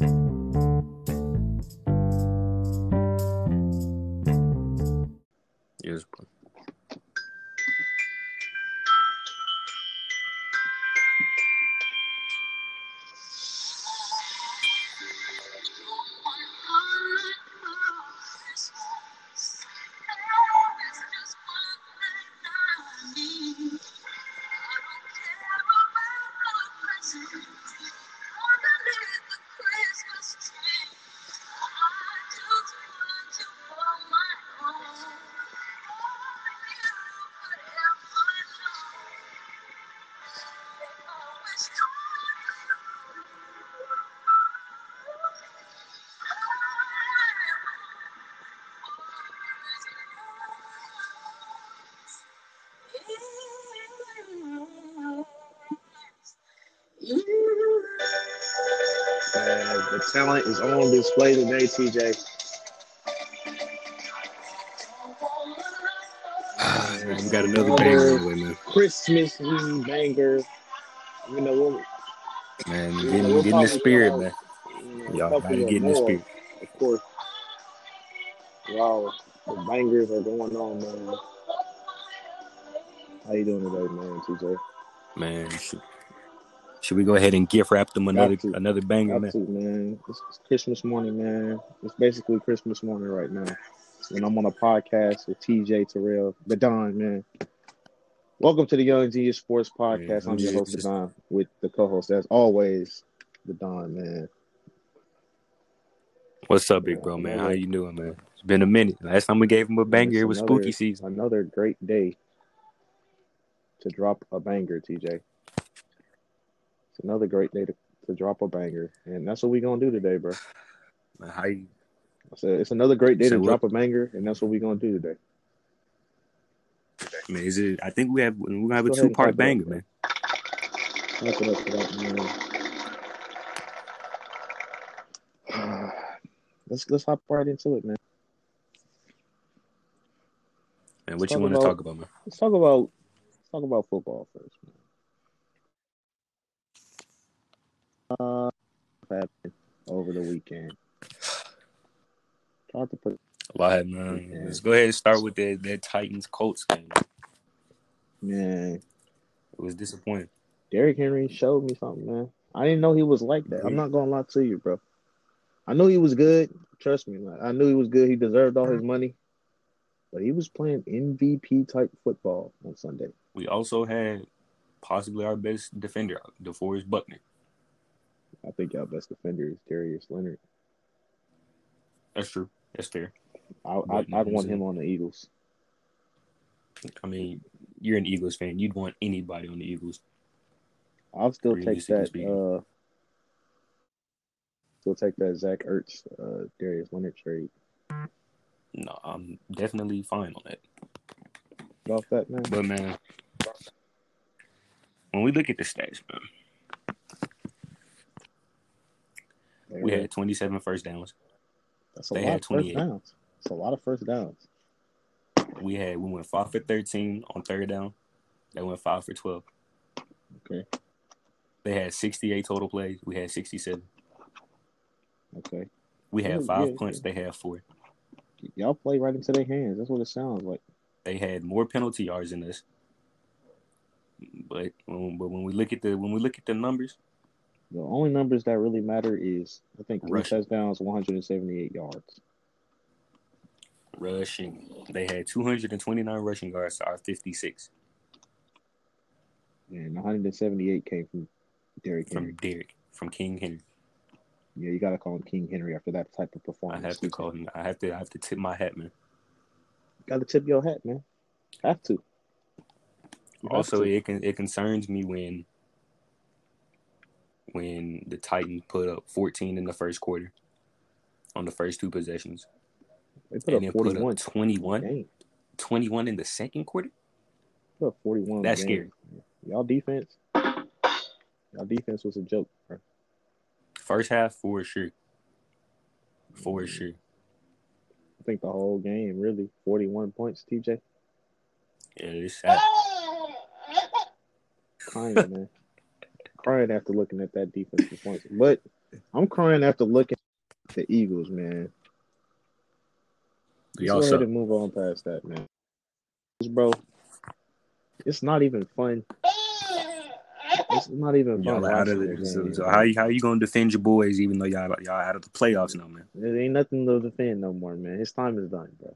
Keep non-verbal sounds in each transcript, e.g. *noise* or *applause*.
Yes, talent is on display today, TJ. Ah, we got another banger on the way, man. Christmas banger. You know, we'll, Man, you know, getting, we'll getting the spirit, have, man. you know, a Y'all gotta get in the spirit. Of course. Wow, the bangers are going on, man. How you doing today, man, TJ? Man, should, should we go ahead and gift wrap them another to. another banger, Got man? to, man. It's, it's Christmas morning, man. It's basically Christmas morning right now. And I'm on a podcast with TJ Terrell, the Don, man. Welcome to the Young Genius Sports Podcast. Man, I'm your it's host, the Don, with the co-host, as always, the Don, man. What's up, big bro, man? How you doing, man? It's been a minute. Last time we gave him a banger, It's it was another- spooky season. Another great day to drop a banger, TJ. Another great day to, to drop a banger, and that's what we gonna do today, bro. Man, how you, I said it's another great day to what? drop a banger, and that's what we gonna do today. man, is it? I think we have we have a Go ahead two part clap it up, banger, man. Up for that, man. *sighs* let's let's hop right into it, man. Man, Let's what you want to talk about, man? Let's talk about let's talk about football first, man. Uh, what happened over the weekend? Tried to put Why, man? Yeah. Let's go ahead and start with that that Titans Colts game. man. It was disappointing. Derrick Henry showed me something, man. I didn't know he was like that. I'm not gonna lie to you, bro. I knew he was good. Trust me, like, I knew he was good. He deserved all his money, but he was playing MVP type football on Sunday. We also had possibly our best defender, DeForest Buckner. I think y'all best defender is Darius Leonard. That's true. That's fair. I, I, I'd want him on the Eagles. I mean, you're an Eagles fan. You'd want anybody on the Eagles. I'll still take that. Uh, still take that Zach Ertz, uh, Darius Leonard trade. No, I'm definitely fine on that. Get off that man. But man, when we look at the stats, man, we had 27 first downs. That's a they lot had of first 28. downs. It's a lot of first downs. We had we went five for 13 on third down. They went five for 12. Okay. They had 68 total plays. We had 67. Okay. We had five yeah, punts. yeah. They had four. Y'all play right into their hands. That's what it sounds like. They had more penalty yards than us. But when, but when we look at the when we look at the numbers, The only numbers that really matter is I think three Rushing. touchdowns, 178 yards. rushing, they had 229 rushing yards to our 56 And 178 came from Derrick from Henry. Derrick from King Henry. Yeah, you gotta call him King Henry after that type of performance. I have to call him. I have to. I have to tip my hat, man. Gotta tip your hat, man. Have to. You have Also, to. it can it concerns me when when the Titans put up 14 in the first quarter on the first two possessions, they put and up then put 41 up 21, game. 21 in the second quarter. Put up 41. That's game. Y'all defense. Y'all defense was a joke, bro. First half for sure, for sure. I think the whole game really 41 points. TJ Yeah, it's sad. crying, man, crying after looking at that defense performance. But I'm crying after looking at the Eagles, man. Let's Y'all go suck. ahead and move on past that, man. Bro, it's not even fun. It's not even fun. Y'all out of the So, so how you how you gonna defend your boys even though y'all y'all out of the playoffs now, man? There ain't nothing to defend no more, man. His time is done, bro.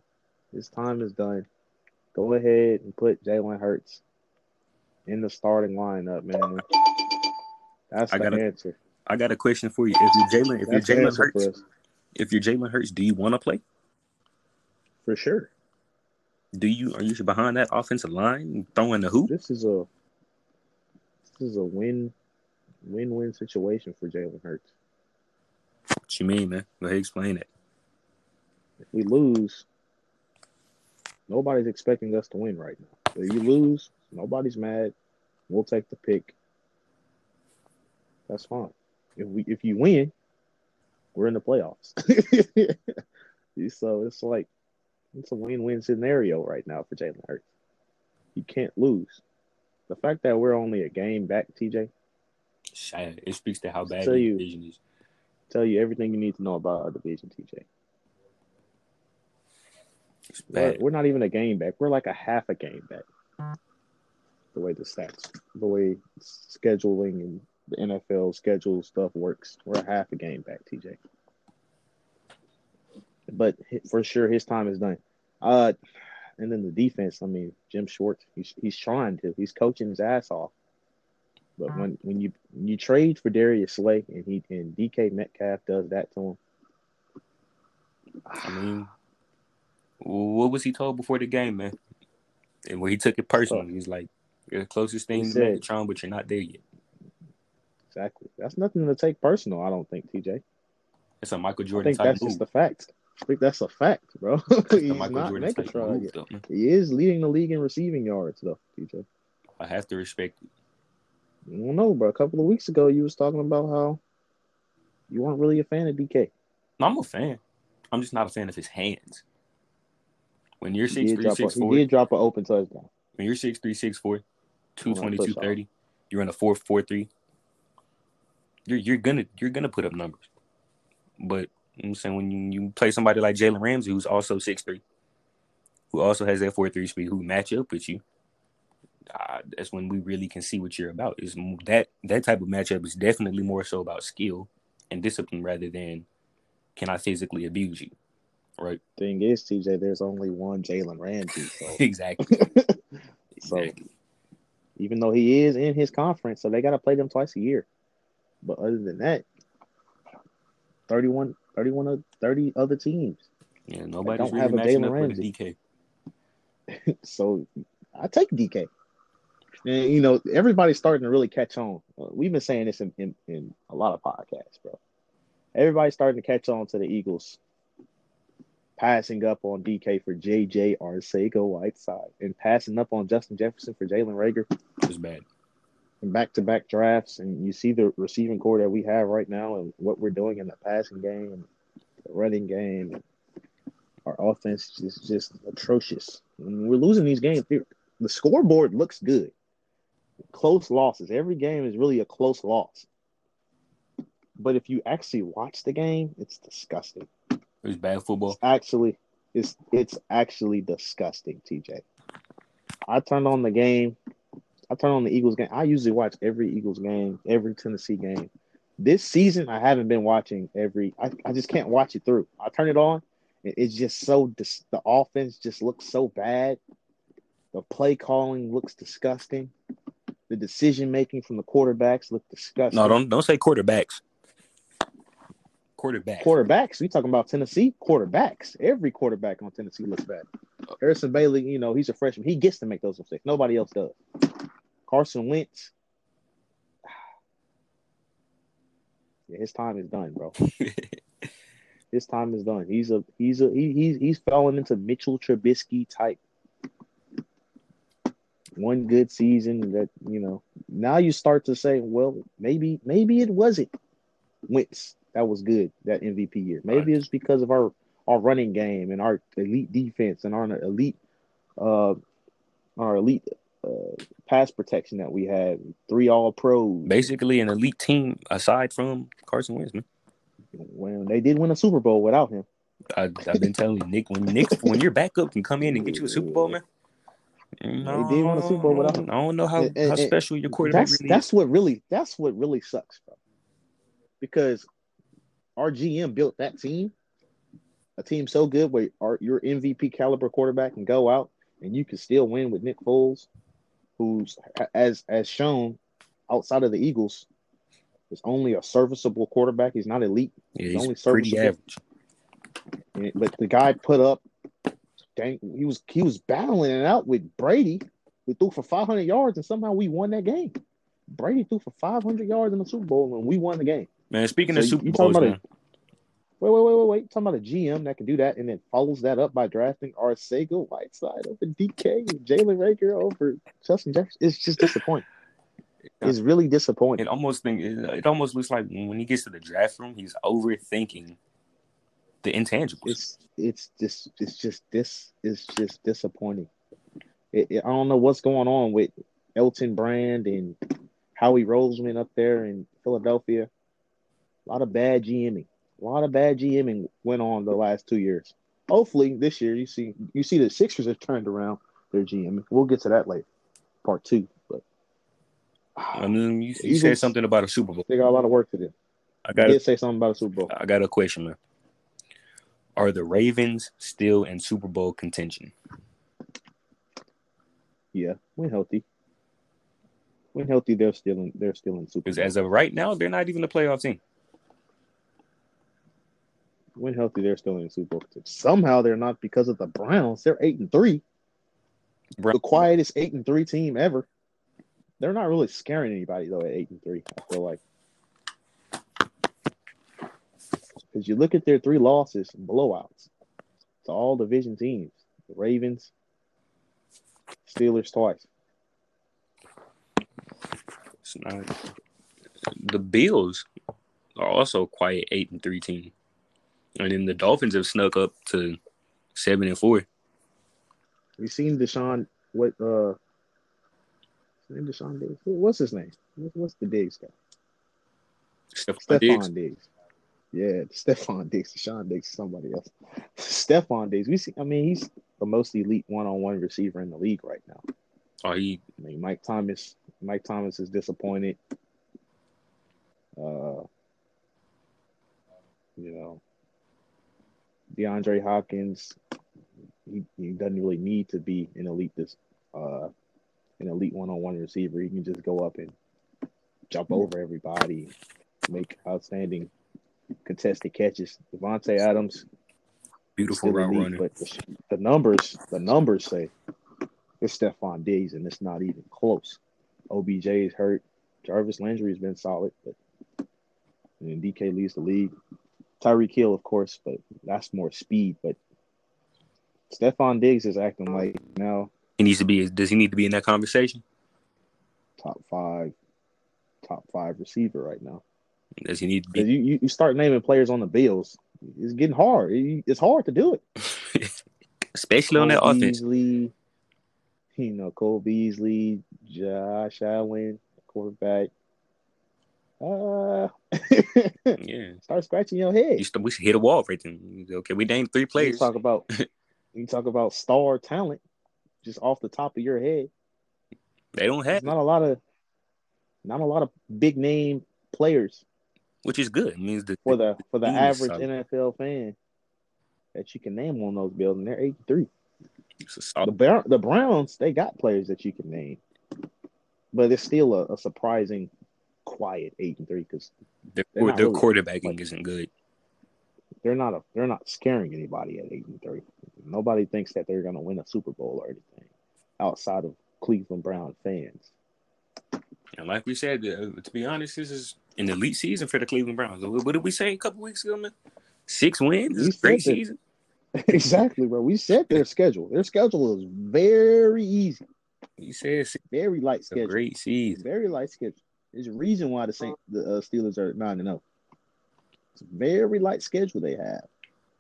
His time is done. Go ahead and put Jalen Hurts in the starting lineup, man. That's I the gotta- answer. I got a question for you. If you're Jalen, if That's you're Jalen Hurts, if you're Jalen Hurts, do you want to play? for sure. Do you are you behind that offensive line throwing the hoop? This is a this is a win win win situation for Jalen Hurts. What you mean, man? Go ahead, explain it. If we lose, nobody's expecting us to win right now. If you lose, nobody's mad. We'll take the pick. That's fine. If we if you win, we're in the playoffs. *laughs* so it's like it's a win-win scenario right now for Jalen Hurts. You can't lose. The fact that we're only a game back, TJ, It speaks to how bad Tell the you. division is. tell you everything you need to know about our division, TJ. We're, we're not even a game back. We're like a half a game back. The way the stats, the way scheduling and the NFL schedule stuff works, we're a half a game back, TJ. But for sure, his time is done. Uh, and then the defense. I mean, Jim Schwartz. He's he's trying to. He's coaching his ass off. But when when you when you trade for Darius Slay and he and DK Metcalf does that to him, I mean, what was he told before the game, man? And when he took it personally, he's like, "You're the closest thing to said- Megatron, but you're not there yet." Exactly. That's nothing to take personal. I don't think, TJ. It's a Michael Jordan. I think type that's move. just the fact. I think that's a fact, bro. *laughs* He's not Jordan type move, though. He is leading the league in receiving yards, though, TJ. I have to respect it. I don't know, bro. A couple of weeks ago, you was talking about how you weren't really a fan of DK. No, I'm a fan. I'm just not a fan of his hands. When you're six three a, six he did drop an open touchdown. when you're six three six four, two twenty two thirty, you're in a four four three. You're you're gonna you're gonna put up numbers, but I'm saying when you, you play somebody like Jalen Ramsey, who's also six three, who also has that four three speed, who match up with you, uh, that's when we really can see what you're about. Is that that type of matchup is definitely more so about skill and discipline rather than can I physically abuse you, right? Thing is, TJ, there's only one Jalen Ramsey. So, *laughs* exactly. *laughs* so Exactly. even though he is in his conference, so they got to play them twice a year. But other than that, 31, 31 of 30 other teams. Yeah, nobody's don't really have a matching Jalen up with Ramsey. DK. *laughs* So I take DK. And you know, everybody's starting to really catch on. Uh, We've been saying this in, in, in a lot of podcasts, bro. Everybody's starting to catch on to the Eagles passing up on DK for JJ Arcega Whiteside and passing up on Justin Jefferson for Jalen Reagor It was bad. In back to back drafts. And you see the receiving corps that we have right now and what we're doing in the passing game, the running game. Our offense is just atrocious. When we're losing these games, the the scoreboard looks good. Close losses. Every game is really a close loss. But if you actually watch the game, it's disgusting. It's bad football. It's actually it's it's actually disgusting, TJ. I turned on the game. I turned on the Eagles game. I usually watch every Eagles game, every Tennessee game. This season, I haven't been watching every. I, I just can't watch it through. I turn it on. it- It's just so dis, the offense just looks so bad. The play calling looks disgusting. The decision making from the quarterbacks look disgusting. No, don't don't say quarterbacks. Quarterback. quarterbacks. We talking about Tennessee quarterbacks. Every quarterback on Tennessee looks bad. Uh, Harrison Bailey, you know, he's a freshman. He gets to make those mistakes. Nobody else does. Carson Wentz. *sighs* Yeah, his time is done, bro. *laughs* His time is done. He's a he's a he, he's he's falling into Mitchell Trubisky type. One good season that you know. Now you start to say, well, maybe maybe it wasn't Wentz that was good that MVP year. Maybe Right. it's because of our our running game and our elite defense and our elite uh our elite uh, pass protection that we had, three All Pros. Basically, an elite team aside from Carson Wentz, man. When they did win a Super Bowl without him. I, have been telling you, Nick, when Nick, when your backup can come in and get you a Super Bowl, man. No, they did win a Super Bowl without him. I don't know how, And- and- how special your quarterback That's really that's what really that's what really sucks, bro. Because our GM built that team, a team so good where our, your MVP caliber quarterback can go out and you can still win with Nick Foles, who's as as shown outside of the Eagles, is only a serviceable quarterback. He's not elite, Yeah, he's only he's pretty serviceable. average. And- but the guy put up. Dang, he was he was battling it out with Brady, We threw for 500 yards, and somehow we won that game. Brady threw for 500 yards in the Super Bowl, and we won the game. Man, speaking So of Super you Bowls, about a- man, Wait, wait, wait, wait, wait. Talking about a GM that can do that, and then follows that up by drafting Arcega Whiteside over DK, and Jalen Reagor over Justin Jefferson. It's just disappointing. It's really disappointing. it almost think it, it almost looks like when he gets to the draft room, he's overthinking the intangibles. It's it's just it's just this is just disappointing. It, it- I don't know what's going on with Elton Brand and Howie Roseman up there in Philadelphia. A lot of bad GMing. A lot of bad GMing went on the last two years. Hopefully this year you see you see the Sixers have turned around their GMing. We'll get to that later, part two. But *sighs* I mean, you, you said something about a Super Bowl. they got a lot of work to do. I got did say something about a Super Bowl. I got a question, man. Are the Ravens still in Super Bowl contention? Yeah, when healthy. When healthy, they're still in. They're still in Super. Because Bowl. as of right now, they're not even a playoff team. When healthy, they're still in the Super Bowl. Somehow they're not because of the Browns. They're eight and three, Brown- the quietest eight and three team ever. They're not really scaring anybody though at eight and three. I feel like because you look at their three losses, blowouts to all division teams: the Ravens, Steelers twice. It's not. The Bills are also a quiet eight and three team, and then the Dolphins have snuck up to seven and four. We seen Deshaun. What uh? name Deshaun Diggs. What's his name? What's, the Diggs guy? Stefon Diggs. Diggs. Yeah, *laughs* Stefon Diggs, Deshaun Diggs, somebody else. Stefon Diggs. We see. I mean, he's the most elite one-on-one receiver in the league right now. Oh, he I mean, Mike Thomas. Mike Thomas is disappointed. Uh, you know, DeAndre Hopkins. He, he doesn't really need to be an elite this uh an elite one-on-one receiver. He can just go up and jump over everybody, make outstanding contested catches. Davante Adams beautiful route elite, runner. but the, the numbers, the numbers say it's Stefon Diggs, and it's not even close. OBJ is hurt. Jarvis Landry has been solid, but and then DK leads the league. Tyreek Hill, of course, but that's more speed. But Stefon Diggs is acting like now He needs to be. Does he need to be in that conversation? top five, top five receiver right now. Does he need to be? you, you, you start naming players on the Bills, it's getting hard. It's hard to do it. *laughs* Especially on that Cole offense. Beasley, you know, Cole Beasley, Josh Allen, quarterback. Uh, *laughs* Yeah, start scratching your head. you st- we should hit a wall right then. Okay, we named three You players. talk about *laughs* you talk about star talent just off the top of your head. They don't have, not a lot of not a lot of big name players which is good. It means the for the for the average solid. NFL fan that you can name on those bills, and they're eight three. The. Bar- the Browns, they got players that you can name, but it's still a, a surprising quiet eight and three because Their, their really- quarterbacking like- isn't good. they're not a they're not scaring anybody at eight and three. Nobody thinks that they're going to win a Super Bowl or anything outside of Cleveland Brown fans. And like we said, uh, to be honest, this is an elite season for the Cleveland Browns. What did we say a couple weeks ago, man? Six wins. Is great season. *laughs* exactly, bro. We said their schedule. Their schedule is very easy, You said very light a schedule. great season. Very light schedule. There's a reason why the Saint the uh, Steelers are nine and zero. It's a very light schedule they have.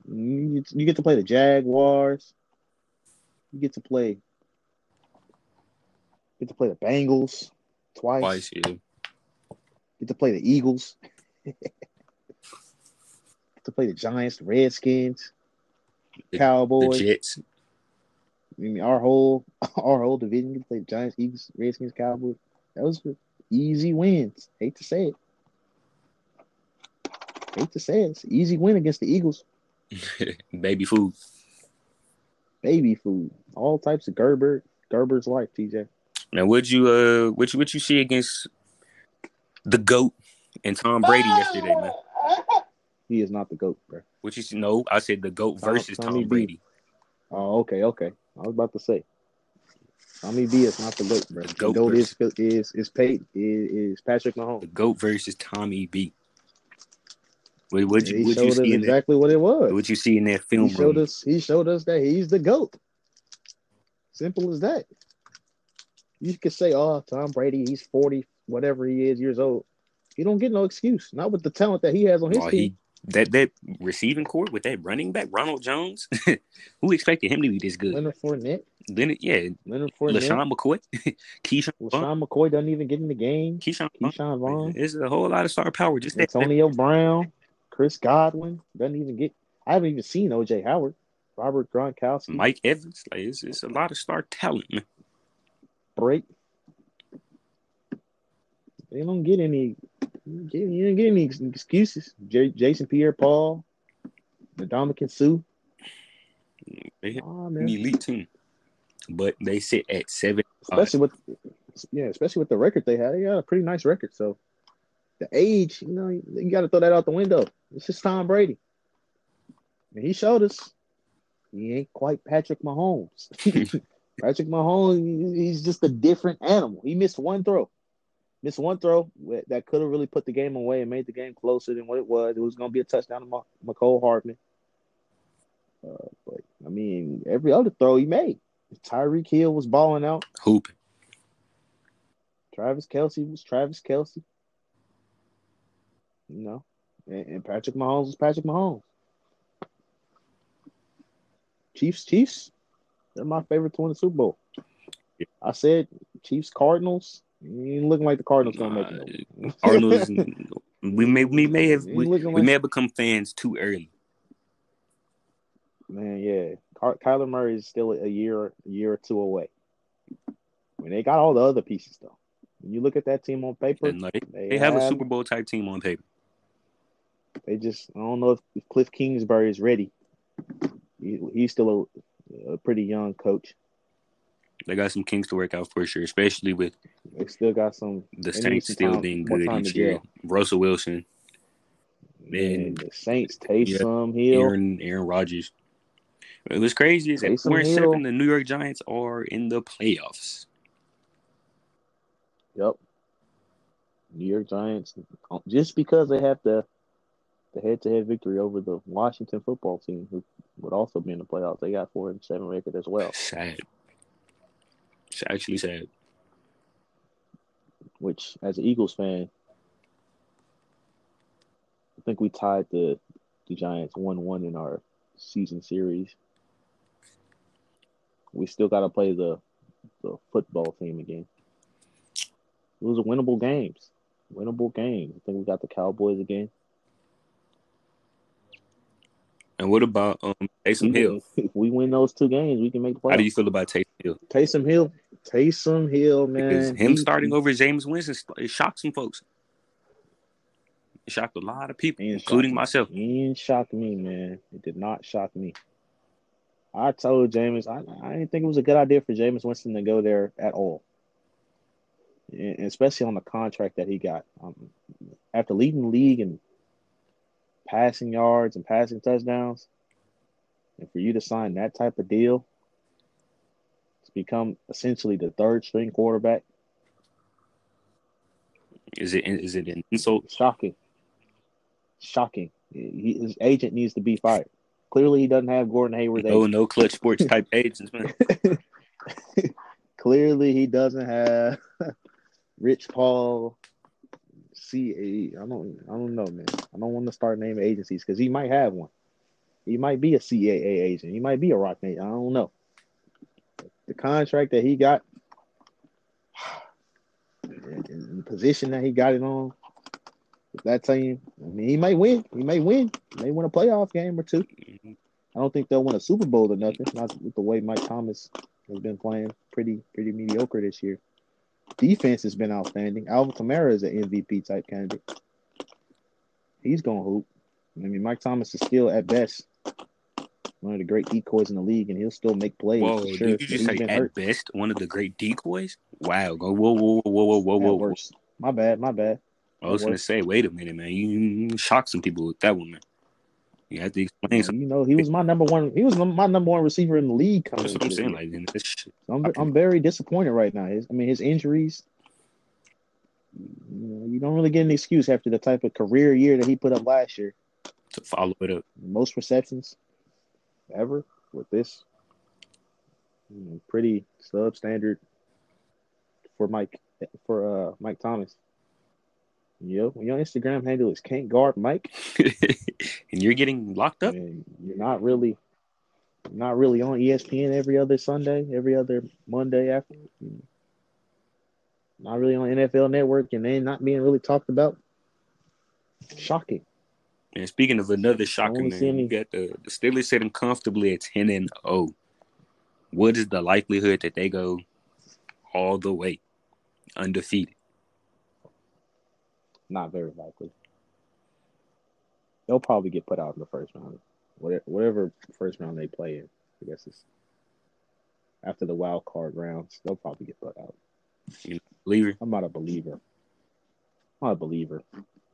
You get, you get to play the Jaguars. You get to play Get to play the Bengals twice. Twice, yeah. Get to play the Eagles. *laughs* Get to play the Giants, the Redskins, The- Cowboys. The Jets. I mean, our whole *laughs* our whole division get to play the Giants, Eagles, Redskins, Cowboys. That was easy wins. Hate to say it. Hate to say it. It's easy win against the Eagles. *laughs* Baby food. Baby food. All types of Gerber. Gerber's life, TJ. Now, would you uh, what you what you see against the goat and Tom Brady yesterday, man? *laughs* He is not the GOAT, bro. What you see? No, I said the goat versus Tom B. Brady. Oh, okay, okay. I was about to say. Tommy B is not the GOAT, bro. The The GOAT GOAT, is is is Peyton, is, is Patrick Mahomes. The goat versus Tommy B. What what you what you see in that? exactly what it was. What you see in that film He showed room? us. He showed us that he's the goat. Simple as that. You could say, "Oh, Tom Brady, he's forty, whatever he is, years old." He don't get no excuse. Not with the talent that he has on his Oh, team. That that receiving court with that running back Ronald Jones. *laughs* Who expected him to be this good? Leonard Fournette, Then yeah, Leonard Fournette, LeSean McCoy, *laughs* Ke'Shawn, Vaughn, LeSean McCoy doesn't even get in the game. Ke'Shawn, Vaughn. Ke'Shawn Vaughn, There's a whole lot of star power. Just that, that Antonio Brown, Chris Godwin doesn't even get. I haven't even seen OJ Howard, Robert Gronkowski, Mike Evans. Like it's, it's a lot of star talent, man. break. They don't get any. You didn't get any excuses. J- Jason Pierre-Paul, Ndamukong Suh. They have Oh, an elite team, but they sit at seven. Especially with, yeah, especially with the record they had. They got a pretty nice record. So the age, you know, you got to throw that out the window. It's just Tom Brady. And he showed us he ain't quite Patrick Mahomes. *laughs* Patrick Mahomes, he's just a different animal. He missed one throw. Missed one throw that could have really put the game away and made the game closer than what it was. It was going to be a touchdown to Mecole Hardman. Uh, but, I mean, every other throw he made. Tyreek Hill was balling out. hooping. Travis Kelce was Travis Kelce. You know, and, and Patrick Mahomes was Patrick Mahomes. Chiefs, Chiefs, they're my favorite to win the Super Bowl. I said Chiefs, Cardinals. Looking like the Cardinals gonna make it. Cardinals. *laughs* we may we may have we, we like- may have become fans too early. Man, yeah, Ky- Kyler Murray is still a year, a year or two away. I mean, they got all the other pieces though. When you look at that team on paper, like, they, they have a Super Bowl type team on paper. They just I don't know if, if Cliff Kingsbury is ready. He, he's still a, a pretty young coach. They got some kinks to work out for sure, especially with They still got some. the Saints still time- being good each year. Russell Wilson, And Man. the Saints, Taysom Hill. Aaron Aaron Rodgers. What's crazy is that Taysom four and Hill. seven, the New York Giants are in the playoffs. Yep. New York Giants. Uh, just because they have the the head to head victory over the Washington football team, who would also be in the playoffs, they got four and seven record as well. Sad. It's actually sad. Which, as an Eagles fan, I think we tied the the Giants one one in our season series. We still got to play the the football team again. It was a winnable games, winnable games. I think we got the Cowboys again. And what about um Taysom Hill? If *laughs* we win those two games, we can make the How do you feel about Taysom Hill? Taysom Hill, Taysom Hill, Because man. him he- starting over Jameis Winston it shocked some folks. It shocked a lot of people, including shocked myself. He didn't shock me, man. It did not shock me. I told James, I, I didn't think it was a good idea for Jameis Winston to go there at all, and especially on the contract that he got. Um, after leading the league in passing yards and passing touchdowns, and for you to sign that type of deal become essentially the third string quarterback, Is it is it an insult? shocking. Shocking. He, his agent needs to be fired. Clearly, he doesn't have Gordon Hayward. No, agent. no Klutch Sports *laughs* type agents, man. *laughs* Clearly, he doesn't have *laughs* Rich Paul. C. I don't. I don't know, man. I don't want to start naming agencies because he might have one. He might be a CAA agent. He might be a Roc Nation. I don't know. The contract that he got, the position that he got it on that team, I mean, he may win. He may win. He may win a playoff game or two. I don't think they'll win a Super Bowl or nothing. Not with the way Mike Thomas has been playing, pretty pretty mediocre this year. Defense has been outstanding. Alvin Kamara is an MVP type candidate. He's gonna hoop. I mean, Mike Thomas is still at best one of the great decoys in the league, and he'll still make plays. Whoa, for did sure. you just he's say at hurt. best one of the great decoys? Wow, go whoa whoa whoa whoa whoa whoa. whoa. My bad. My bad. I was gonna say, wait a minute, man, you, you shocked some people with that one, man. You have to explain You something. know, he was my number one. He was my number one receiver in the league coming. That's what I'm saying. Like, man, this shit, I'm I'm very disappointed right now. His, I mean, his injuries. You know, you don't really get an excuse after the type of career year that he put up last year. to follow it up. Most receptions ever with this. Pretty substandard for Mike for uh Mike Thomas. Yo, your Instagram handle is can't guard Mike, *laughs* and you're getting locked up. and you're not really not really on ESPN every other Sunday, every other Monday after. Not really on NFL Network, and then not being really talked about. Shocking. And speaking of another shocker, only man, you got the, the Steelers sitting comfortably at ten and zero. What is the likelihood that they go all the way undefeated? Not very likely. They'll probably get put out in the first round. Whatever, whatever first round they play in, I guess it's after the wild card rounds. They'll probably get put out. Believer, I'm not a believer. I'm not a believer.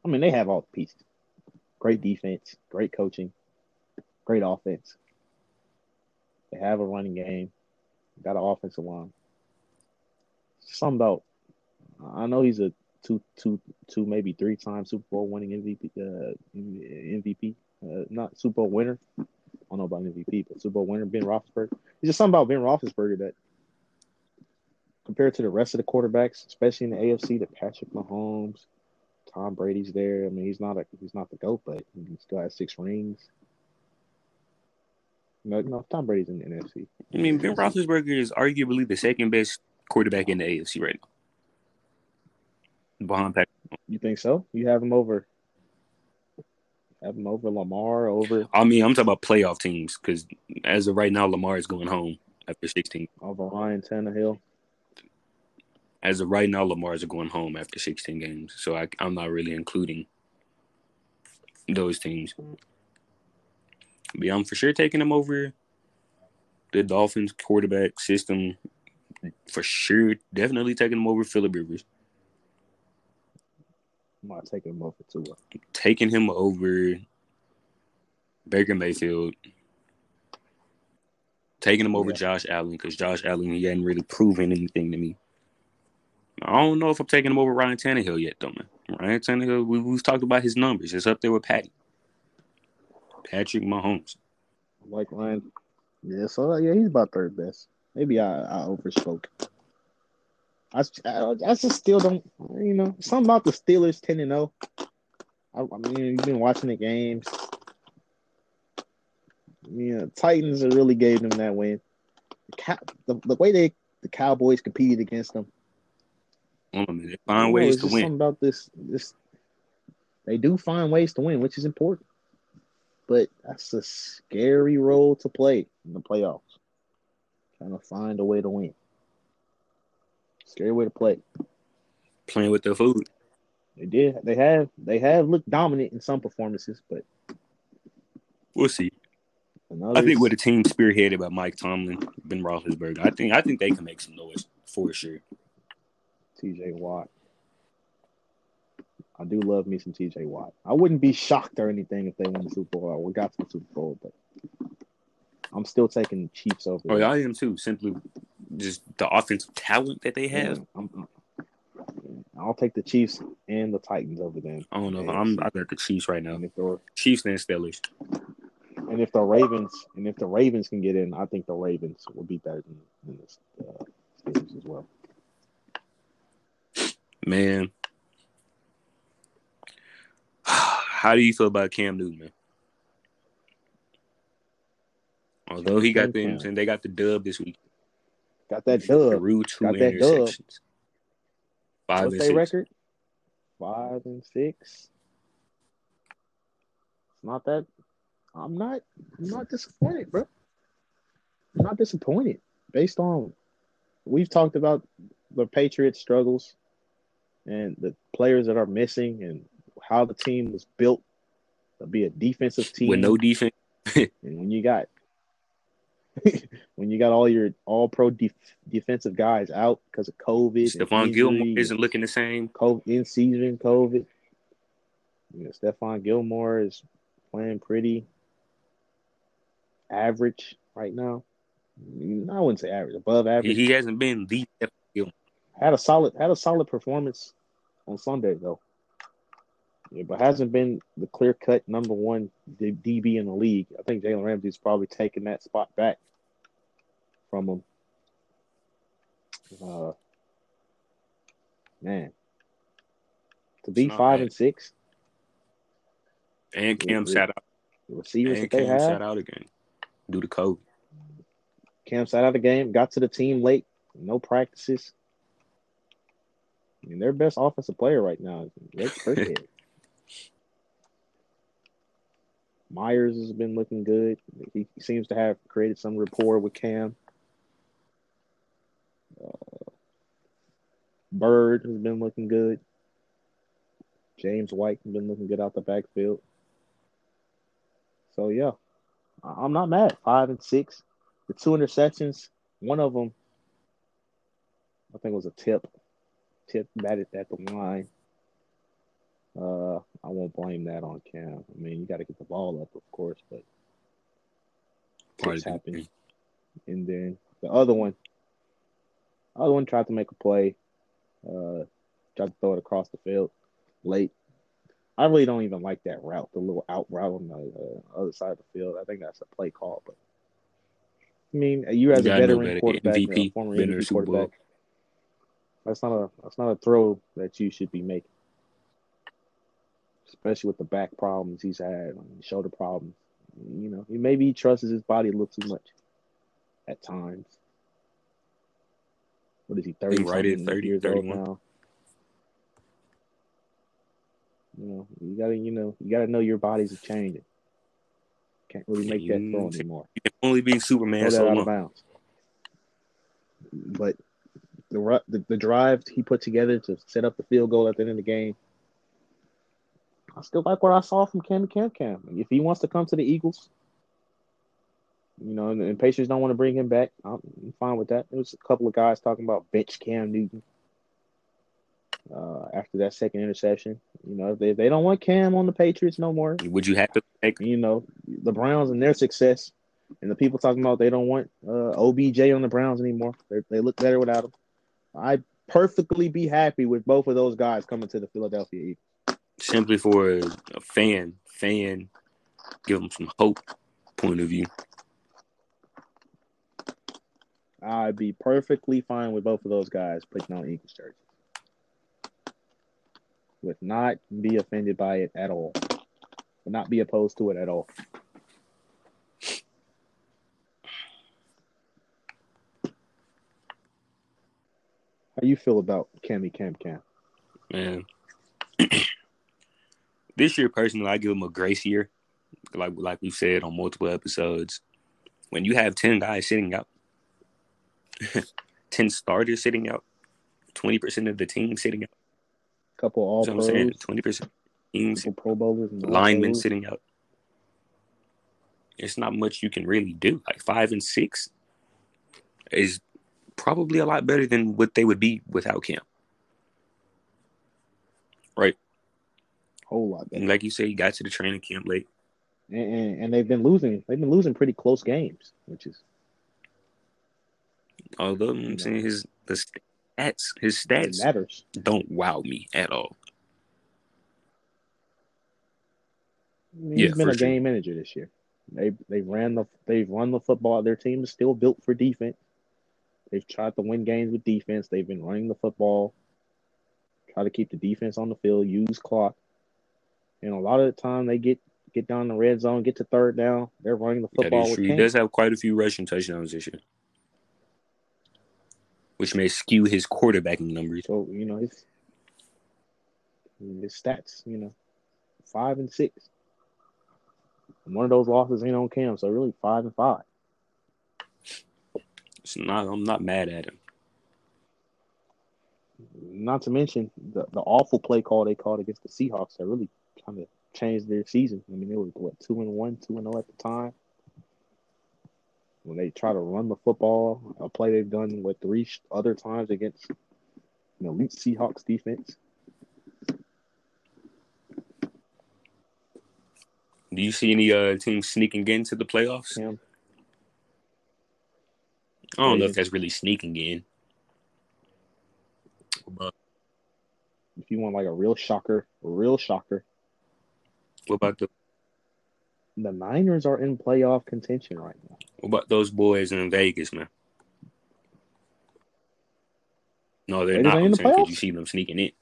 I mean, they have all the pieces. Great defense, great coaching, great offense. They have a running game, got an offensive line. Something about I know he's a two, two, two, maybe three time Super Bowl winning MVP, uh, MVP, uh, not Super Bowl winner. I don't know about MVP, but Super Bowl winner Ben Roethlisberger. It's just something about Ben Roethlisberger that compared to the rest of the quarterbacks, especially in the AFC, the Patrick Mahomes, Tom Brady's there. I mean, he's not a he's not the goat, but he still has six rings. No, no, Tom Brady's in the NFC. I mean, Ben Roethlisberger is arguably the second best quarterback in the AFC right now, behind Patrick. You think so? You have him over? Have him over Lamar? Over I mean, I'm talking about playoff teams because as of right now, Lamar is going home after 16. over Ryan Tannehill? As of right now, Lamar's are going home after 16 games, so I, I'm not really including those teams. But I'm for sure taking them over the Dolphins quarterback system. For sure, definitely taking them over Philip Rivers. I'm not taking him over Tua. Taking him over Baker Mayfield. Taking him over Yeah. Josh Allen because Josh Allen he hadn't really proven anything to me. I don't know if I'm taking him over Ryan Tannehill yet, though, man. Ryan Tannehill, we, we've talked about his numbers. It's up there with Patty. Patrick Mahomes. Like Ryan. Yeah, so yeah, he's about third best. Maybe I, I overspoke. I, I, I just still don't, you know, something about the Steelers 10 and 0. I, I mean, you've been watching the games. Yeah, Titans really gave them that win. The, cow, the, the way they the Cowboys competed against them. On a minute. I Find ways to win. Something about this, this, they do find ways to win, which is important. But that's a scary role to play in the playoffs. Trying to find a way to win. Scary way to play. Playing with the food. They did. They have. They have looked dominant in some performances, but We'll see. I think with a team spearheaded by Mike Tomlin, Ben Roethlisberger, I think I think they can make some noise for sure. T.J. Watt. I do love me some T.J. Watt. I wouldn't be shocked or anything if they won the Super Bowl or got to the Super Bowl, but I'm still taking the Chiefs over. Oh, yeah, I am too. Simply just the offensive talent that they have. Yeah, I'm- I'll take the Chiefs and the Titans over them. I don't know. If I'm I got the Chiefs right now. And Chiefs and Steelers. and if the Ravens and if the Ravens can get in, I think the Ravens will be better than, than the uh, Steelers as well. Man. *sighs* How do you feel about Cam Newton, man? Although he got them, and they got the dub this week. Got that dub. Threw two Got that dub. Five What's and six. record? Five and six. It's not that. I'm not. I'm not disappointed, bro. I'm not disappointed based on we've talked about the Patriots' struggles and the players that are missing and how the team was built to be a defensive team. with no defense. *laughs* and when you got *laughs* when you got all your all pro def- defensive guys out because of COVID, Stephon Gilmore isn't looking the same. COVID, in season COVID. You know, Stephon Gilmore is playing pretty average right now. I wouldn't say average, above average. he hasn't been the Had a solid had a solid performance on Sunday though. Yeah, but hasn't been the clear cut number one DB in the league. I think Jalen Ramsey's probably taking that spot back from him. Uh, man, to be five bad. and six, and Cam Yeah, sat out. the receivers And that they Cam sat out again due to COVID. Cam sat out of the game, got to the team late, no practices. I mean, their best offensive player right now is Burkhead. *laughs* Meyers has been looking good. He seems to have created some rapport with Cam. Uh, Byrd has been looking good. James White has been looking good out the backfield. So yeah, I'm not mad. Five and six, the two interceptions. One of them, I think, was a tip. Tip batted at the line. Uh, I won't blame that on Cam. I mean, you got to get the ball up, of course, but tips happen. And then the other one, the other one tried to make a play, uh, tried to throw it across the field late. I really don't even like that route, the little out route on the uh, other side of the field. I think that's a play call, but I mean, you as a veteran better. quarterback, MVP, uh, former been in the MVP quarterback, that's not a that's not a throw that you should be making, especially with the back problems he's had, shoulder problems. You know, he maybe he trusts his body a little too much at times. What is he, 30 think right at 30, years 31. old now? You know, you gotta, you know, you gotta know your body's changing. Can't really make that throw Mm, anymore. You can only be Superman so out of long. bounds. But the, the the drive he put together to set up the field goal at the end of the game, I still like what I saw from Cam Cam Cam. If he wants to come to the Eagles, you know, and, and Pacers don't want to bring him back, I'm I'm fine with that. There was a couple of guys talking about bench Cam Newton uh, after that second interception. You know, if they, if they don't want Cam on the Patriots no more, Would you have to make you know, the Browns and their success, and the people talking about they don't want uh, OBJ on the Browns anymore. They, they look better without him. I'd perfectly be happy with both of those guys coming to the Philadelphia Eagles. simply for a, a fan, fan, give them some hope point of view? I'd be perfectly fine with both of those guys putting on Eagles jerseys. Would not be offended by it at all. Would not be opposed to it at all. How you feel about Cammy Cam Cam? Man, *clears throat* this year personally, I give them a grace year, like like we've said on multiple episodes. When you have ten guys sitting out, *laughs* ten starters sitting out, twenty percent of the team sitting out. Couple all pros, Twenty percent teams, Pro Bowlers, and linemen pros. sitting out. It's not much you can really do. Like five and six is probably a lot better than what they would be without Cam. Right. Whole lot better. And like you said, you got to the training camp late. And, and, and they've been losing. They've been losing pretty close games, which is Although I'm saying his the stats, his stats matters. don't wow me at all. Mean, Yeah, he's been a sure. game manager this year. They they ran the they've run the football. Their team is still built for defense. They've tried to win games with defense. They've been running the football, try to keep the defense on the field, use clock. And a lot of the time they get get down the red zone, get to third down. They're running the football is with true. He does have quite a few rushing touchdowns this year, which may skew his quarterbacking numbers. So you know, it's his stats, you know, five and six. And one of those losses ain't on Cam, so really five and five. It's not. I'm not mad at him. Not to mention the, the awful play call they called against the Seahawks that really kind of changed their season. I mean, they were what two and one, two and zero at the time. When they try to run the football, a play they've done with three other times against an elite Seahawks defense. Do you see any uh teams sneaking into the playoffs? I don't know if that's really sneaking in. But if you want like a real shocker, real shocker, what about the the Niners are in playoff contention right now. what about those boys in Vegas, man? No, they're Vegas not. ain't in the saying, could you see them sneaking in?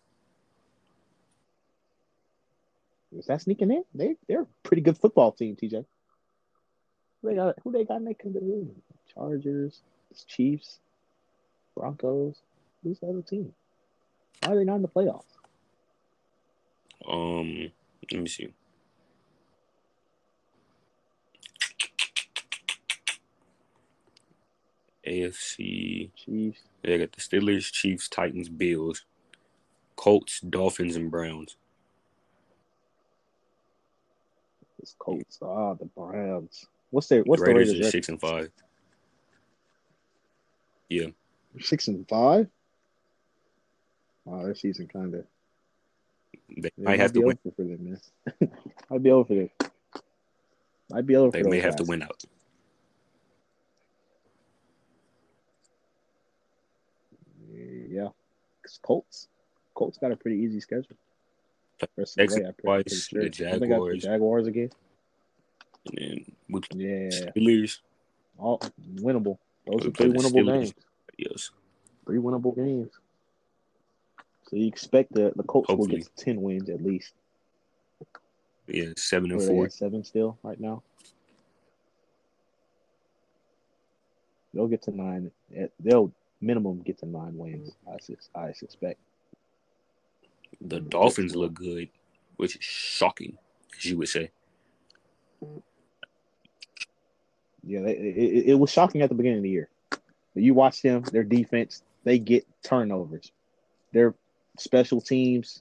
Is that sneaking in? They they're a pretty good football team, TJ. Who they got? Who they got in that division? Chargers, Chiefs, Broncos. Who's the other team? Why are they not in the playoffs? Um, let me see. AFC. Chiefs. They got the Steelers, Chiefs, Titans, Bills, Colts, Dolphins, and Browns. It's Colts. Ah, the Browns. What's their what's the the Raiders Raiders? are six and five. Yeah, Six and five. Oh, wow, their season kind of they might have to win. for them, man. *laughs* I'd be over for them. I'd be over They may have to win out. Yeah, Colts. Colts got a pretty easy schedule. The way, twice, the sure. I I got the Jaguars. Jaguars again. And then we Yeah, Steelers. all winnable. Those We are three winnable games. Yes. Three winnable games. So you expect the the Colts will get ten wins at least. Yeah, seven and four. seven still right now. They'll get to nine. Eh, They'll minimum get to nine wins. I sus- I suspect. The Dolphins look good, which is shocking, as you would say. Yeah, they, it, it, was shocking at the beginning of the year. But you watch them, their defense, they get turnovers. Their special teams,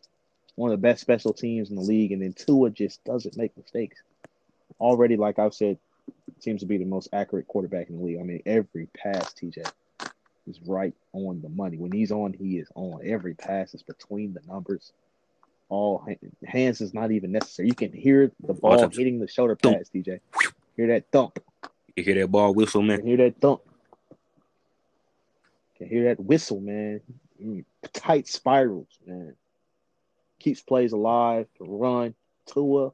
one of the best special teams in the league, and then Tua just doesn't make mistakes. Already, like I've said, seems to be the most accurate quarterback in the league. I mean, every pass, TJ, is right on the money. When he's on, he is on. Every pass is between the numbers. All hands is not even necessary. You can hear the ball hitting the shoulder pads, TJ. Hear that thump. You hear that ball whistle, man? Can hear that thump. Can hear that whistle, man. Mm, Tight spirals, man. Keeps plays alive. Run. Tua.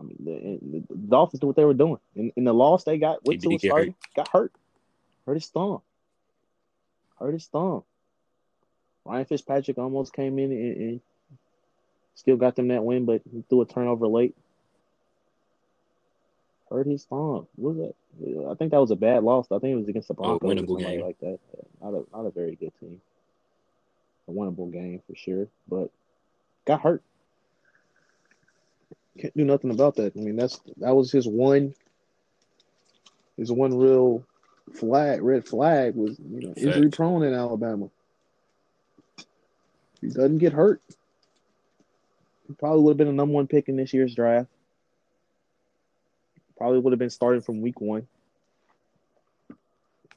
I mean, the, the, Dolphins did what they were doing. In, in the loss they got he Tua starting, got hurt. Hurt his thumb. Hurt his thumb. Ryan Fitzpatrick almost came in and, and still got them that win, but he threw a turnover late. Hurt his thumb. What was that? I think that was a bad loss. I think it was against the oh, Broncos or winnable game. like that. Not a not a very good team. A winnable game for sure, but got hurt. Can't do nothing about that. I mean, that's that was his one. His one real flag, red flag was you know injury prone in Alabama. He doesn't get hurt. He probably would have been a number one pick in this year's draft. Probably would have been starting from week one.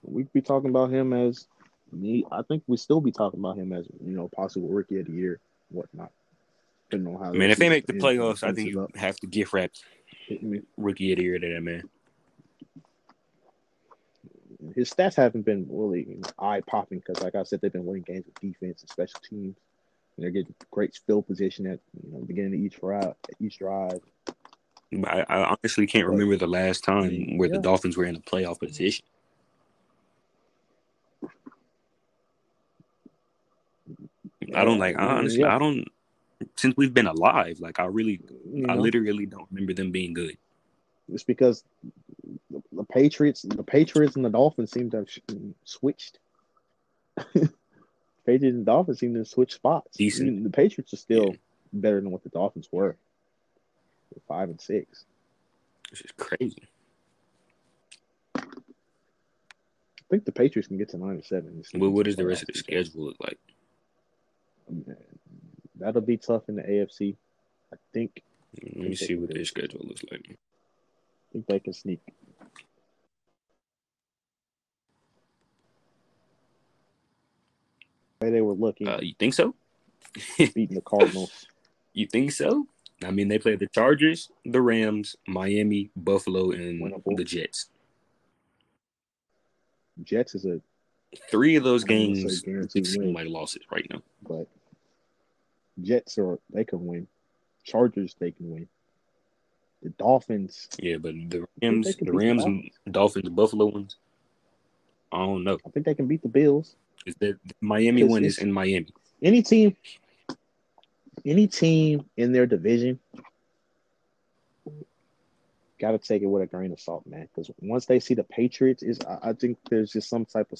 We'd be talking about him as me. I think we still be talking about him as you know possible rookie of the year, whatnot. Depending on how. Man, if they make the playoffs, I think you up. have to gift wrap rookie of the year to that man. his stats haven't been really eye popping because, like I said, they've been winning games with defense and special teams. And they're getting great field position at you know beginning of each drive. Each drive. I, I honestly can't remember the last time where the Dolphins were in a playoff position. I don't like. Honestly, Yeah. I don't. Since we've been alive, like I really, You I literally don't remember them being good. It's because the, the Patriots, the Patriots and the Dolphins seem to have switched. *laughs* Patriots and Dolphins seem to switch spots. Decent. I mean, the Patriots are still better than what the Dolphins were. Five and six. This is crazy. I think the Patriots can get to nine and seven. this Well, what does the rest of the schedule look like? That'll be tough in the AFC. I think Let me see what their schedule looks like. I think they can sneak. they were looking, Uh, you think so? beating the Cardinals. *laughs* You think so? I mean, they played the Chargers, the Rams, Miami, Buffalo, and Winnable. the Jets. Jets is a Three of those I don't wanna say games seem like losses right now. but Jets are they can win. Chargers they can win. The Dolphins, Yeah, but the Rams, the beat the Rams, Dolphins, Buffalo ones. I don't know. I think they can beat the Bills. Is that the Miami one is in Miami? Any team, any team in their division, got to take it with a grain of salt, man. Because once they see the Patriots, is I, I think there's just some type of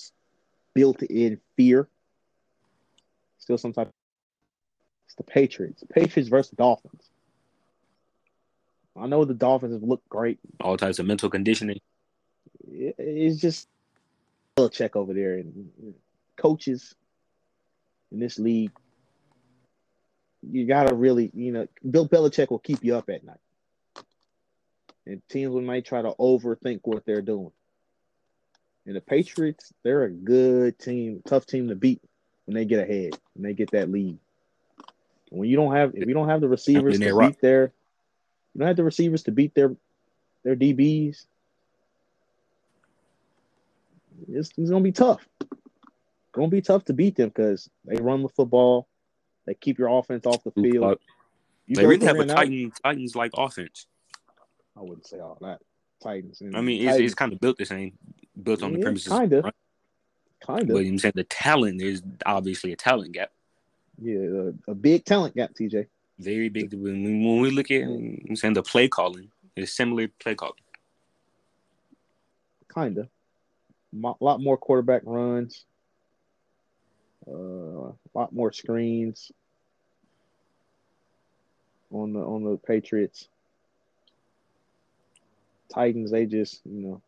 built-in fear. Still, some type. Of, It's the Patriots. Patriots versus Dolphins. I know the Dolphins have looked great. All types of mental conditioning. It- It's just a check over there and coaches in this league. You gotta really, you know, Bill Belichick will keep you up at night, and teams will might try to overthink what they're doing. And the Patriots, they're a good team, tough team to beat when they get ahead, when they get that lead. When you don't have, if you don't have the receivers to rock. beat their, you don't have the receivers to beat their, their DBs. It's, it's gonna be tough. It's Gonna be tough to beat them because they run the football, they keep your offense off the field. You they really have a Titan Titans like offense. I wouldn't say all that. Titans. and I mean, it's, Titans, it's kind of built the same, built on the premises. kinda. Right? kind of. I'm saying the talent there's obviously a talent gap. Yeah, a, a big talent gap, TJ. Very big. When we, when we look at I'm saying the play calling, it's similar play calling. Kind of. A lot more quarterback runs. Uh, a lot more screens on the on the Patriots. Titans, they just you know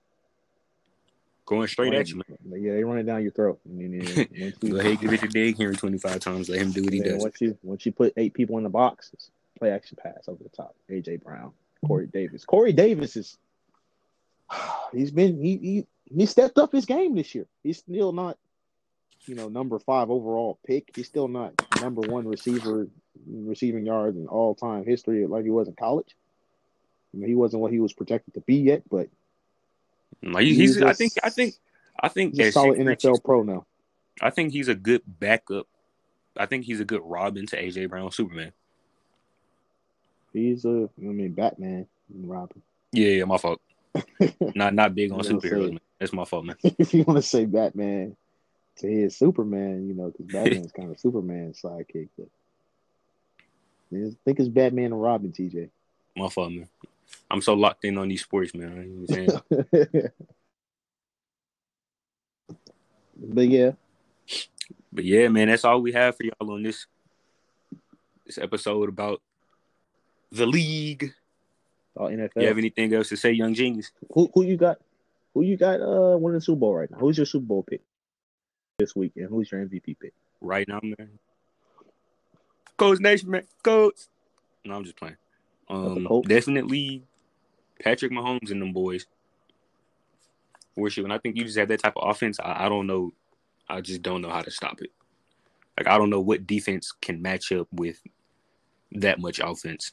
Going straight at you, man. Yeah, they run it down your throat. Mean, yeah, *laughs* you, Go ahead, give it to Dig Henry 25 times. Let him do what he does. once you once you put eight people in the box, play action pass over the top. AJ Brown, Corey Davis. Corey Davis is *sighs* he's been he he he stepped up his game this year. He's still not, you know, number five overall pick. He's still not number one receiver receiving yards in all time history like he was in college. You know, he wasn't what he was projected to be yet, but mm, Like, he's, he's He's I think, I think, I think, he's a solid 6'3", NFL pro now. I think he's a good backup. I think he's a good Robin to AJ Brown, Superman. He's a I mean Batman Robin. Yeah, yeah, my fault. *laughs* not not big on superheroes. Man. That's my fault, man. *laughs* if you want to say Batman to his Superman, you know, because *laughs* Batman's kind of Superman's sidekick. But I think it's Batman and Robin, TJ. My fault, man. I'm so locked in on these sports, man. You know what I'm *laughs* but yeah, but yeah, man, that's all we have for y'all on this this episode about the league. all NFL. You have anything else to say, Young Genius? who who you got? Who you got? Uh, winning the Super Bowl right now? Who's your Super Bowl pick this week, and who's your MVP pick? Right now, man. Coach Nation, man. Coach. No, I'm just playing. Um, definitely Patrick Mahomes and them boys. For sure. And I think you just have that type of offense. I, I don't know. I just don't know how to stop it. Like I don't know what defense can match up with that much offense.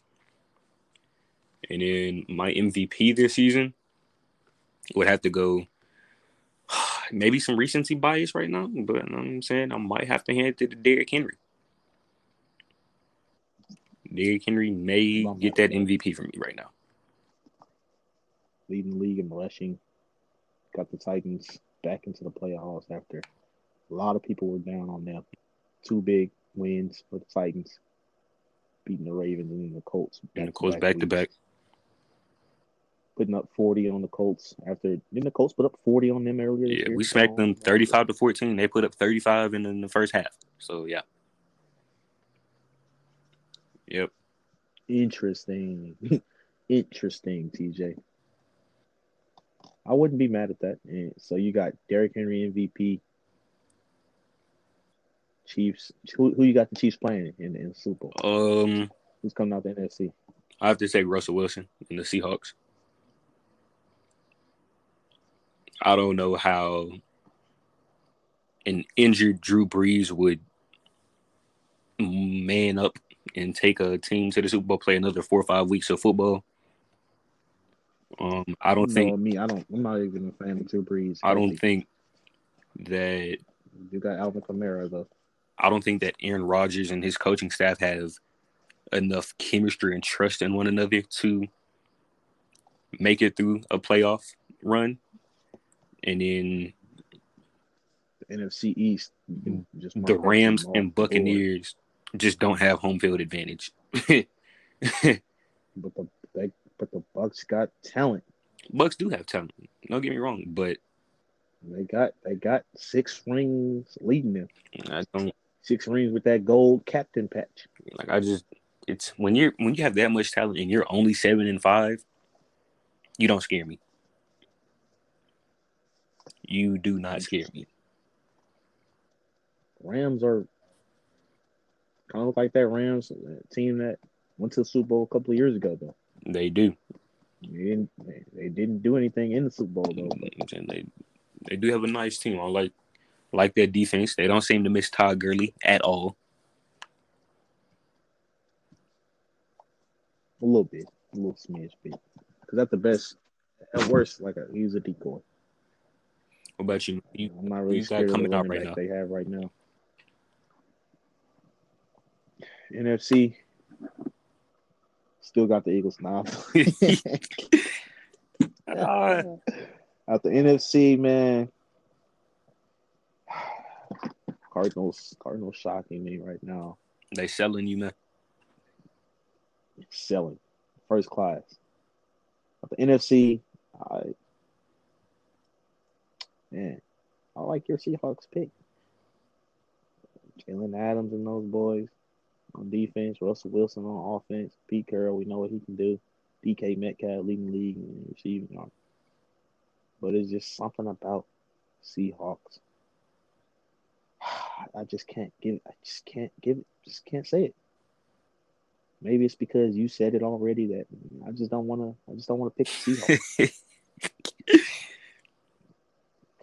And then my MVP this season would have to go maybe some recency bias right now, but I'm saying I might have to hand it to Derrick Henry. Derrick Henry may get that. MVP for me right now. Leading the league in rushing. Got the Titans back into the playoffs after a lot of people were down on them. Two big wins for the Titans, beating the Ravens and the Colts. And the Colts back to back. Putting up 40 on the Colts after didn't the Colts put up 40 on them earlier this Yeah, year? we smacked them 35 to 14. They put up 35 in, in the first half. So yeah. Yep. Interesting. *laughs* Interesting, TJ. I wouldn't be mad at that. And so you got Derrick Henry MVP. Chiefs. Who, who you got the Chiefs playing in, in the Super Bowl? Um, Who's coming out the NFC? I have to say Russell Wilson and the Seahawks. I don't know how an injured Drew Brees would man up and take a team to the Super Bowl, play another four or five weeks of football. Um, I don't You think me. I don't. I'm not even a fan of Drew Brees. I don't think that you got Alvin Kamara though. I don't think that Aaron Rodgers and his coaching staff have enough chemistry and trust in one another to make it through a playoff run. And then The NFC East. just the Rams and. Buccaneers just don't have home field advantage. But the they, but the Bucs got talent. Bucs do have talent. Don't get me wrong, but They got they got six rings leading them. I don't Six rings with that gold captain patch. like. I just it's when you're when you have that much talent and you're only seven and five, you don't scare me. You do not scare me. Rams are kind of like that Rams team that went to the Super Bowl a couple of years ago though. They do. They didn't they, they didn't do anything in the Super Bowl though. But And they they do have a nice team. I like like their defense. They don't seem to miss Todd Gurley at all. a little bit, a little smidge bit. Because at the best, at worst, like a, he's a decoy. What about you? You I'm not really scared coming out right back they have right now. NFC still got the Eagles now. Ah, *laughs* *laughs* Out the NFC, man. *sighs* Cardinals, Cardinals shocking me right now. they selling you, man. Selling first class. Out the NFC, I man, I like your Seahawks pick. Jamal Adams and those boys on defense, Russell Wilson on offense, Pete Carroll, we know what he can do. DK Metcalf leading league in receiving yard. But it's just something about Seahawks. *sighs* I just can't give I just can't give it just can't say it. Maybe it's because you said it already that I just don't wanna I just don't wanna pick the Seahawks. *laughs*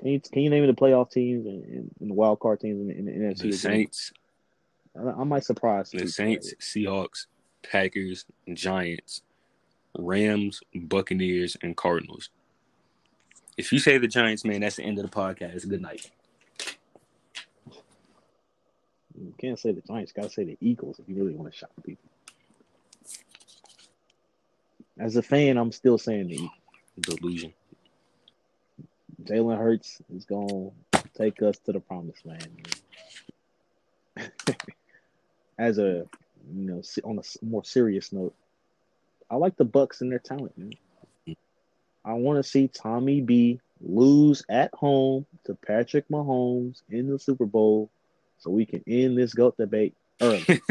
Can you, can you name the playoff teams and, and, and the wild card teams in the, in the NFC? the? Saints, I, I might surprise the people. Saints, Seahawks, Packers, Giants, Rams, Buccaneers, and Cardinals. If you say the Giants, man, that's the end of the podcast. Good night. You can't say the Giants. Got to say the Eagles if you really want to shock people. As a fan, I'm still saying the Eagles. Delusion. Jalen Hurts is going to take us to the promised land. *laughs* As a you know, on a more serious note, I like the Bucs and their talent, man. I want to see Tommy B lose at home to Patrick Mahomes in the Super Bowl, so we can end this goat debate early. *laughs*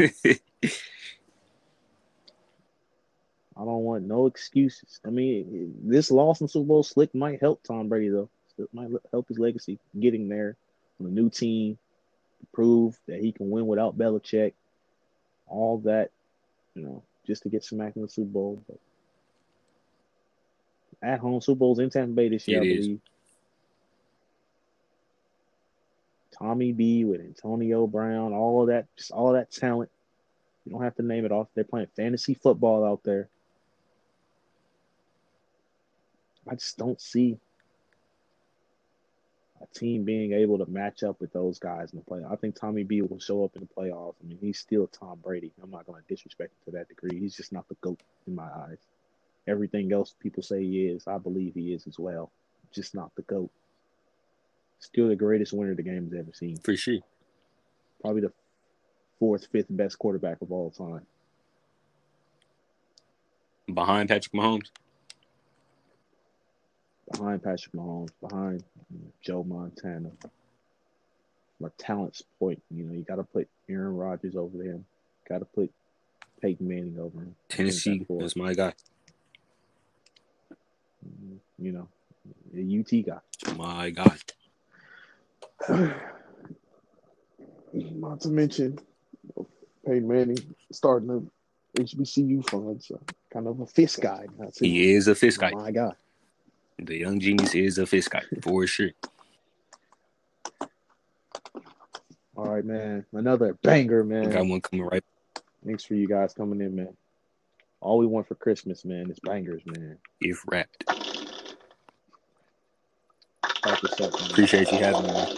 I don't want no excuses. I mean, this loss in Super Bowl slick might help Tom Brady though. It might help his legacy getting there on a new team, prove that he can win without Belichick. All that, you know, just to get smacked in the Super Bowl. But at home Super Bowls in Tampa Bay this year, It I is. believe. Tommy B with Antonio Brown, all of that, just all that talent. You don't have to name it off. They're playing fantasy football out there. I just don't see a team being able to match up with those guys in the playoffs. I think Tommy B will show up in the playoffs. I mean, he's still Tom Brady. I'm not going to disrespect him to that degree. He's just not the GOAT in my eyes. Everything else people say he is, I believe he is as well. Just not the GOAT. Still the greatest winner the game has ever seen. For sure. Probably the fourth, fifth best quarterback of all time. Behind Patrick Mahomes. Behind Patrick Mahomes, behind Joe Montana. From a talent point, you know, you got to put Aaron Rodgers over him. Got to put Peyton Manning over him. Tennessee, that's my guy. You know, the UT guy. My guy. *clears throat* Not to mention Peyton Manning starting the HBCU fund, so kind of a fist guy. He is a fist guy. My God. The young genius is a fist guy for sure. All right, man. Another banger, man. Got one coming right. Thanks for you guys coming in, man. All we want for Christmas, man, is bangers, man. If wrapped. Up. Appreciate you having me. man.